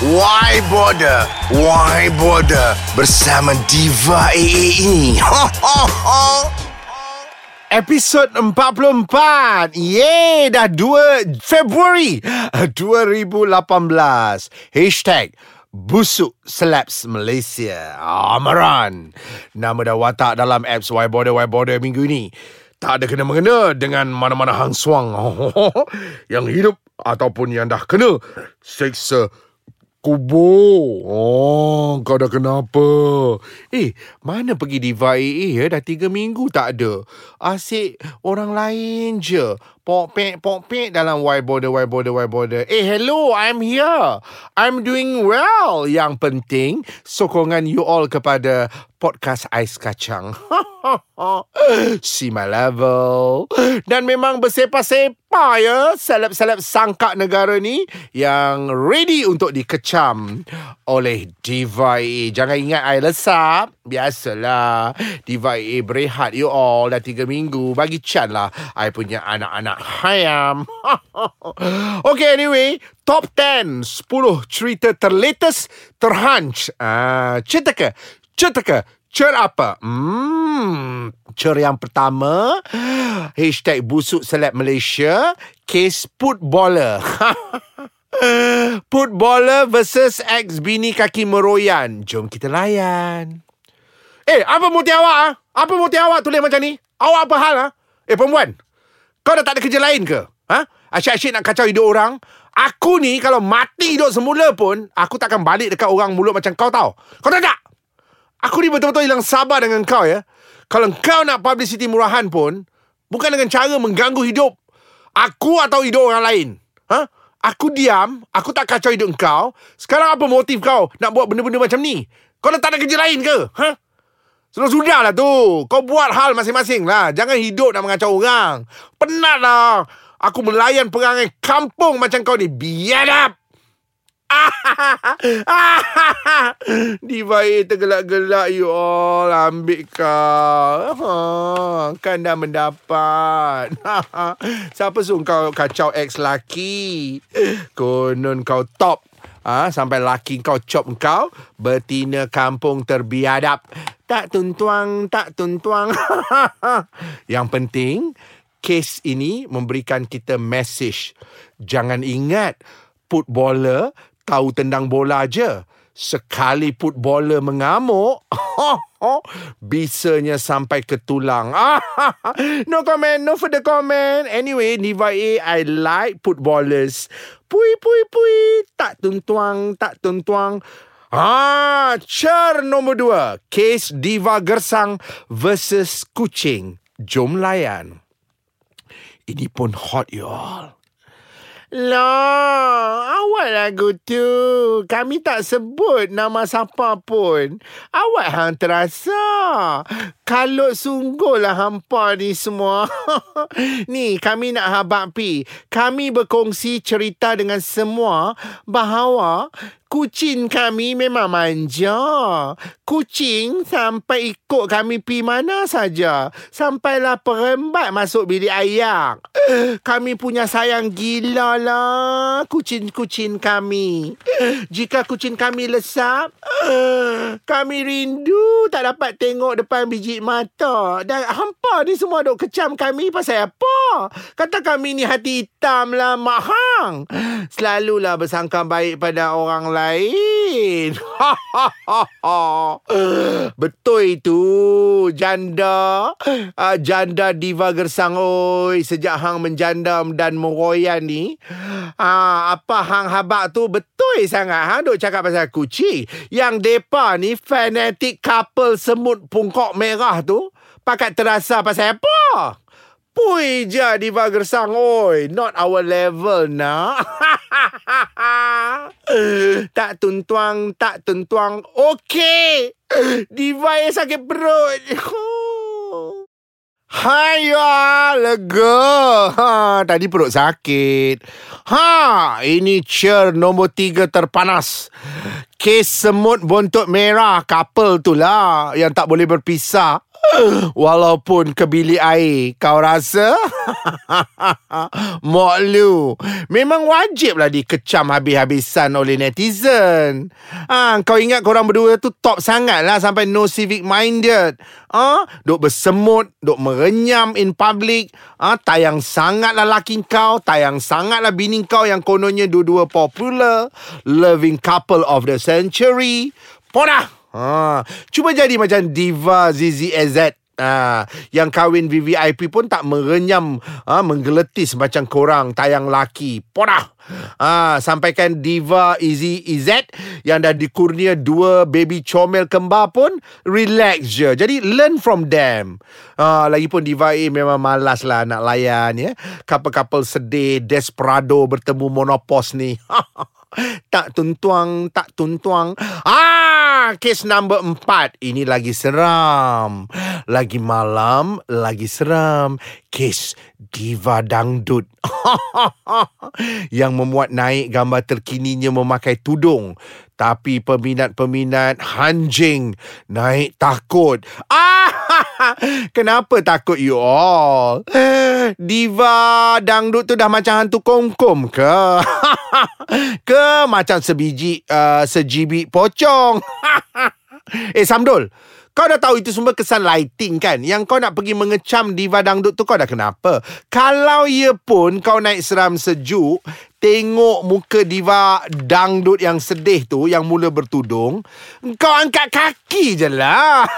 Why Border? Why Border? Bersama Diva AA ini. Ho, ho, ho. Episod 44 Yeay Dah 2 Februari 2018 Hashtag Busuk Slaps Malaysia Amaran Nama dah watak dalam apps Why Border Why Border minggu ini Tak ada kena-mengena dengan mana-mana hang suang Yang hidup ataupun yang dah kena Seksa Kubur. Oh Kau dah kenapa? Eh Mana pergi Diva AA ya Dah tiga minggu tak ada. Asyik Orang lain je Pok-pek Pok-pek Dalam why border Why border Why border Eh hello I'm here. I'm doing well. Yang penting Sokongan you all kepada Podcast Ais Kacang. See my level. Dan memang bersepa-sepa ya Seleb-seleb sangka negara ni Yang ready untuk dikecam Oleh Diva Jangan ingat I lesap Biasalah. Diva AA berehat you all. Dah tiga minggu Bagi Chan lah. I punya anak-anak hayam. Okay anyway. Top 10 10 cerita terlatest Terhunch uh, Cerita ke? Cerita ke? Cer apa? Hmm, cer yang pertama. Hashtag busuk seleb Malaysia Case footballer. Footballer versus ex bini kaki meroyan. Jom kita layan Eh, apa motif awak ah? Apa motif awak tulis macam ni? Awak apa hal ah? Eh, perempuan Kau dah tak ada kerja lain ke? Ha? Asyik-asyik nak kacau hidup orang Aku ni kalau mati hidup semula pun Aku takkan balik dekat orang mulut macam kau tau Kau tahu tak? Aku ni betul-betul hilang sabar dengan kau ya Kalau kau nak publicity murahan pun Bukan dengan cara mengganggu hidup Aku atau hidup orang lain Ha? Aku diam Aku tak kacau hidup kau Sekarang apa motif kau Nak buat benda-benda macam ni Kau dah tak ada kerja lain ke? Ha? Sudah-sudah lah tu Kau buat hal masing-masing lah. Jangan hidup nak mengacau orang. Penat lah. Aku melayan perangai kampung macam kau ni. Biadab! Diva A tergelak-gelak you all. Ambil kau. Ha, Kan dah mendapat. Siapa suruh kau kacau ex laki Konon kau top ha, Sampai laki kau cop kau Betina kampung terbiadap. Tak tuntuang Tak tuntuang Yang penting Kes ini memberikan kita message. Jangan ingat Footballer tahu tendang bola je. Sekali footballer mengamuk, bisanya sampai ke tulang. no comment, no further comment. Anyway, Niva A, I like footballers. Pui, pui, pui. Tak tuntuang, tak tuntuang. Ah, cer nombor dua. Case Diva Gersang versus Kucing. Jom layan. Ini pun hot, y'all. Lah, awak lagu tu. Kami tak sebut nama siapa pun. Awak hang terasa. Kalau sungguhlah hampa ni semua. ni, kami nak habak pi. Kami berkongsi cerita dengan semua bahawa Kucing kami memang manja. Kucing sampai ikut kami pi mana saja. Sampailah perembat masuk bilik ayak. Kami punya sayang gila lah kucing-kucing kami. Jika kucing kami lesap, kami rindu tak dapat tengok depan biji mata. Dan hampa ni semua duk kecam kami pasal apa? Kata kami ni hati hitam lah, Mak Hang. Selalulah bersangka baik pada orang lain lain. Betul itu. Janda. Uh, janda diva gersang. Oi sejak hang menjanda dan meroyan ni uh, apa hang habak tu betul sangat. Hang duk cakap pasal kucing yang depa ni fanatic couple semut pungkok merah tu pakat terasa pasal apa Pui je Diva Gersang Oi Not our level nak. Tak tuntuang Tak tuntuang. Okay Diva yang sakit perut. Haya lega. Ha, Tadi perut sakit. Ha Ini cheer nombor tiga terpanas. Kes semut bontot merah Couple tu lah Yang tak boleh berpisah Walaupun ke bilik air Kau rasa? Mok lu Memang wajib lah dikecam habis-habisan oleh netizen ha, Kau ingat korang berdua tu top sangat lah Sampai no civic minded ha? Duk bersemut Duk merenyam in public ha? Tayang sangat lah laki kau Tayang sangat lah bini kau Yang kononnya dua-dua popular Loving couple of the century Podah Ha, cuba jadi macam diva ZZZ. Ha, yang kahwin VVIP pun tak merenyam ha, menggeletis macam korang tayang laki. Podah. Ha, sampaikan diva Easy EZ yang dah dikurnia dua baby comel kembar pun relax je. Jadi learn from them. Ha, lagipun diva A memang malas lah nak layan ya. Couple-couple sedih, desperado bertemu monopos ni. tak tuntuang, tak tuntuang. Ah, kes number empat. Ini lagi seram. Lagi malam, lagi seram. Kes diva dangdut. Yang memuat naik gambar terkininya memakai tudung. Tapi peminat-peminat hanjing naik takut. Ah, kenapa takut you all? Diva dangdut tu dah macam hantu kongkom ke? ke macam sebiji uh, sejibik pocong? eh Samdul, kau dah tahu itu semua kesan lighting kan? Yang kau nak pergi mengecam diva dangdut tu kau dah kenapa? Kalau ia pun kau naik seram sejuk, tengok muka diva dangdut yang sedih tu yang mula bertudung, kau angkat kaki je lah.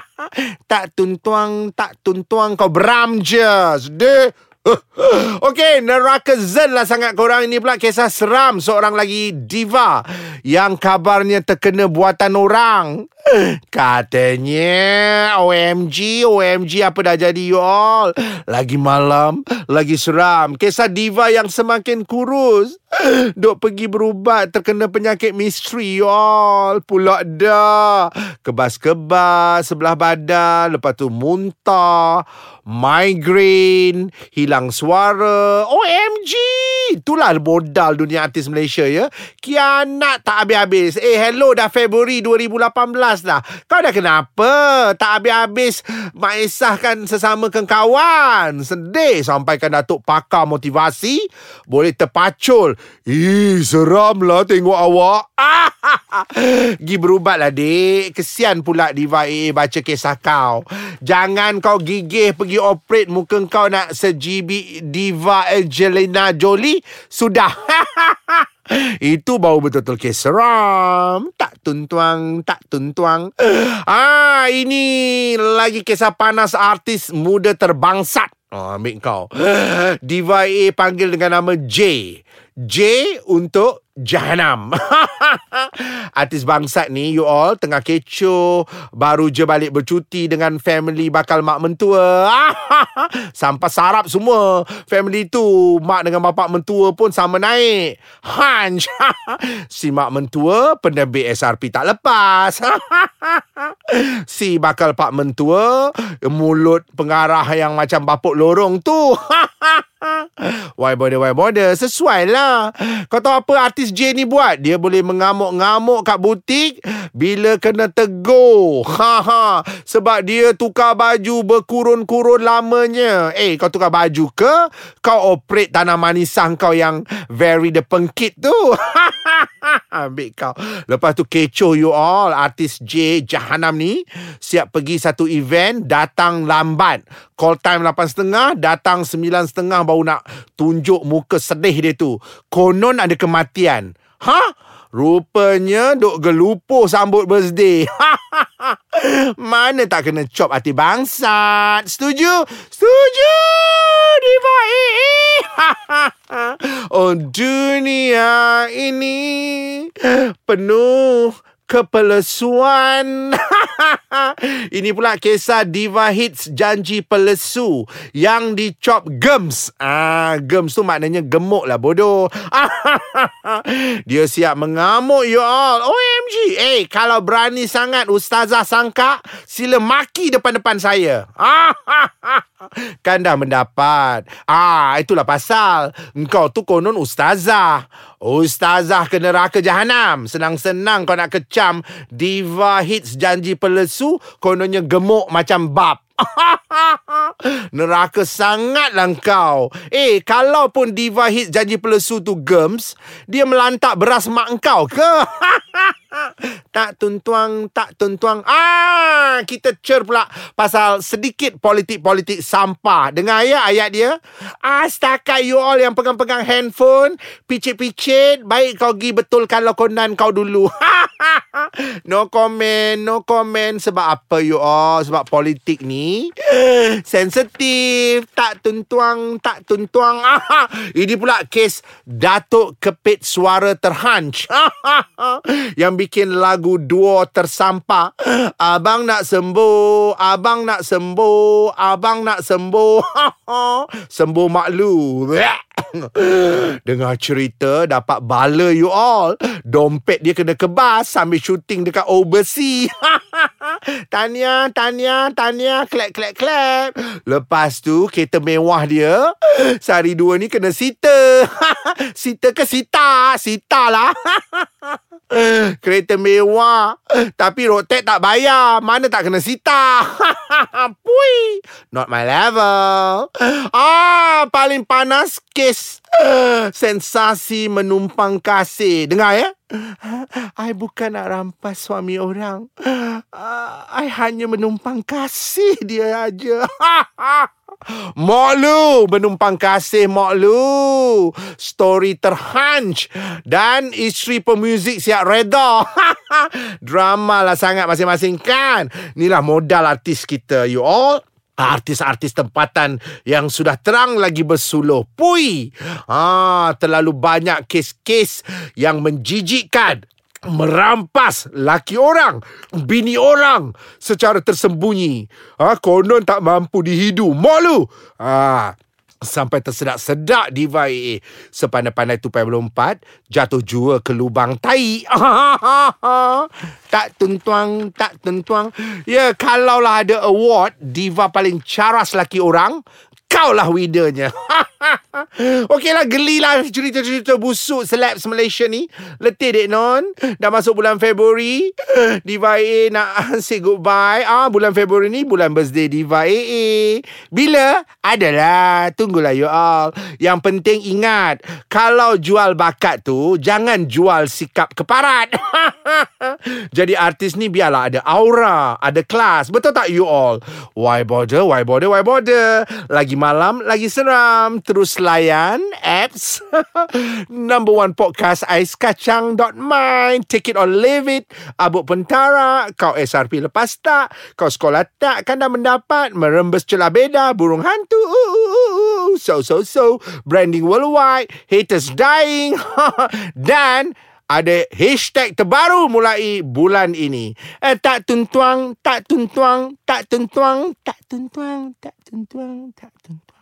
tak tuntuang, tak tuntuang, kau beram je. Sedih. Okey, neraka zen lah sangat korang ini pula kisah seram seorang lagi diva yang kabarnya terkena buatan orang. Katanya OMG, OMG apa dah jadi you all? Lagi malam, lagi seram. Kisah diva yang semakin kurus. Duk pergi berubat terkena penyakit misteri you all. Pulak dah. Kebas-kebas sebelah badan. Lepas tu muntah. Migraine. Hilang suara. OMG. Itulah modal dunia artis Malaysia ya. Kianat tak habis-habis. Eh hello dah Februari 2018 lepas dah. Kau dah kenapa? Tak habis-habis Mak Esah kan sesama kawan. Sedih sampaikan Datuk pakar motivasi. Boleh terpacul. Ih, seram lah tengok awak. Gi berubat lah, dik. Kesian pula Diva AA baca kisah kau. Jangan kau gigih pergi operate muka kau nak sejibi Diva Angelina Jolie. Sudah. Itu bau betul-betul kes seram. Tak tuntuang, tak tuntuang. Ah, ini lagi kisah panas artis muda terbangsat. Oh, ambil kau. Diva A panggil dengan nama J. J untuk Jahanam Artis bangsat ni You all Tengah kecoh Baru je balik bercuti Dengan family Bakal mak mentua. Sampai sarap semua. Family tu Mak dengan bapak mentua pun Sama naik. Hanj. Si mak mentua Penerbit SRP tak lepas. Si bakal pak mentua Mulut pengarah Yang macam bapuk lorong tu Why bother, why bother Sesuai lah Kau tahu apa artis J ni buat? Dia boleh mengamuk-ngamuk kat butik Bila kena tegur ha, ha. Sebab dia tukar baju berkurun-kurun lamanya Eh, kau tukar baju ke? Kau operate tanah manisah kau yang Very the pengkit tu Ambil kau Lepas tu kecoh you all Artis J Jahanam ni Siap pergi satu event Datang lambat Call time 8.30 Datang 9.30 baru nak tunjuk muka sedih dia tu. Konon ada kematian. Ha? Rupanya duk gelupuh sambut birthday. Mana tak kena cop hati bangsat. Setuju? Setuju! Diva EE! oh dunia ini penuh kepelesuan. Ini pula kisah diva hits janji pelesu yang dicop gems. Ah, gems tu maknanya gemuk lah bodoh. Dia siap mengamuk you all. OMG OMG. Eh, kalau berani sangat Ustazah sangka, sila maki depan-depan saya. kan dah mendapat. Ah, itulah pasal. Engkau tu konon Ustazah. Ustazah ke neraka jahanam. Senang-senang kau nak kecam diva hits janji pelesu, kononnya gemuk macam bab. Neraka sangatlah kau. Eh, kalau pun diva hit janji pelesu tu gems, dia melantak beras mak kau ke? tak tuntuang, tak tuntuang. Ah, kita cer pula pasal sedikit politik-politik sampah. Dengar ya ayat dia. Ah, setakat you all yang pegang-pegang handphone, picit-picit, baik kau pergi betulkan lokonan kau dulu. no comment, no comment. Sebab apa you all? Sebab politik ni sensitif. Tak tuntuang, tak tuntuang. Ini pula kes Datuk Kepit Suara Terhanc. yang bikin lagu duo tersampah. Abang nak sembuh, abang nak sembuh, abang nak sembuh. sembuh maklu. Dengar cerita dapat bala you all. Dompet dia kena kebas sambil syuting dekat overseas. Tanya, tanya, tanya, clap, clap, clap. Lepas tu, kereta mewah dia, sehari dua ni kena sita. sita ke sita? Sita lah. Kereta mewah Tapi tax tak bayar Mana tak kena sita Pui Not my level Ah, Paling panas Kes Sensasi menumpang kasih Dengar ya I bukan nak rampas suami orang I hanya menumpang kasih dia aja. Mak Lu menumpang kasih Mak Lu. Story terhanc. Dan isteri pemuzik siap reda. Drama lah sangat masing-masing kan. Inilah modal artis kita you all. Artis-artis tempatan yang sudah terang lagi bersuluh. Pui! Ah, terlalu banyak kes-kes yang menjijikkan merampas laki orang, bini orang secara tersembunyi. Ha, konon tak mampu dihidu. Malu. Ha, sampai tersedak-sedak diva AA. Sepandai-pandai tupai belum empat, jatuh jua ke lubang tai. tak tentuang, tak tentuang. Ya, kalaulah ada award diva paling caras laki orang, kau lah winnernya. Okeylah gelilah cerita-cerita busuk celebs Malaysia ni. Letih dek non. Dah masuk bulan Februari. Diva AA nak say goodbye. Ah bulan Februari ni bulan birthday Diva AA. Bila? Adalah. Tunggulah you all. Yang penting ingat, kalau jual bakat tu jangan jual sikap keparat. Jadi artis ni biarlah ada aura, ada kelas. Betul tak you all? Why bother? Why bother? Why bother? Lagi malam. Lagi seram. Terus layan apps. Number one podcast ais kacang.my take it or leave it. Abuk pentara. Kau SRP lepas tak? Kau sekolah tak? Kan dah mendapat. Merembes celah beda. Burung hantu. So so so. Branding worldwide. Haters dying. Dan ada hashtag terbaru mulai bulan ini. Eh, tak tuntuang, tak tuntuang, tak tuntuang, tak tuntuang, tak tuntuang, tak tuntuang.